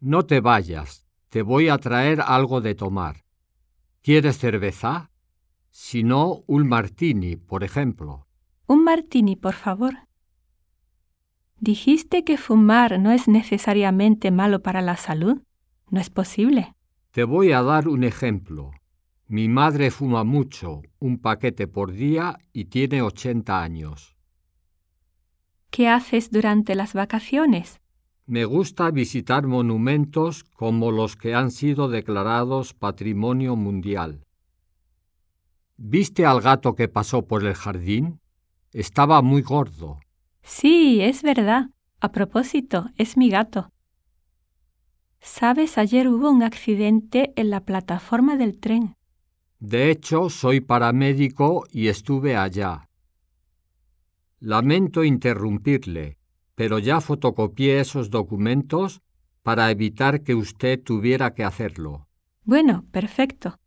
No te vayas, te voy a traer algo de tomar. ¿Quieres cerveza? Si no, un martini, por ejemplo. Un martini, por favor. Dijiste que fumar no es necesariamente malo para la salud. No es posible. Te voy a dar un ejemplo. Mi madre fuma mucho, un paquete por día y tiene 80 años. ¿Qué haces durante las vacaciones? Me gusta visitar monumentos como los que han sido declarados Patrimonio Mundial. ¿Viste al gato que pasó por el jardín? Estaba muy gordo. Sí, es verdad. A propósito, es mi gato. Sabes, ayer hubo un accidente en la plataforma del tren. De hecho, soy paramédico y estuve allá. Lamento interrumpirle, pero ya fotocopié esos documentos para evitar que usted tuviera que hacerlo. Bueno, perfecto.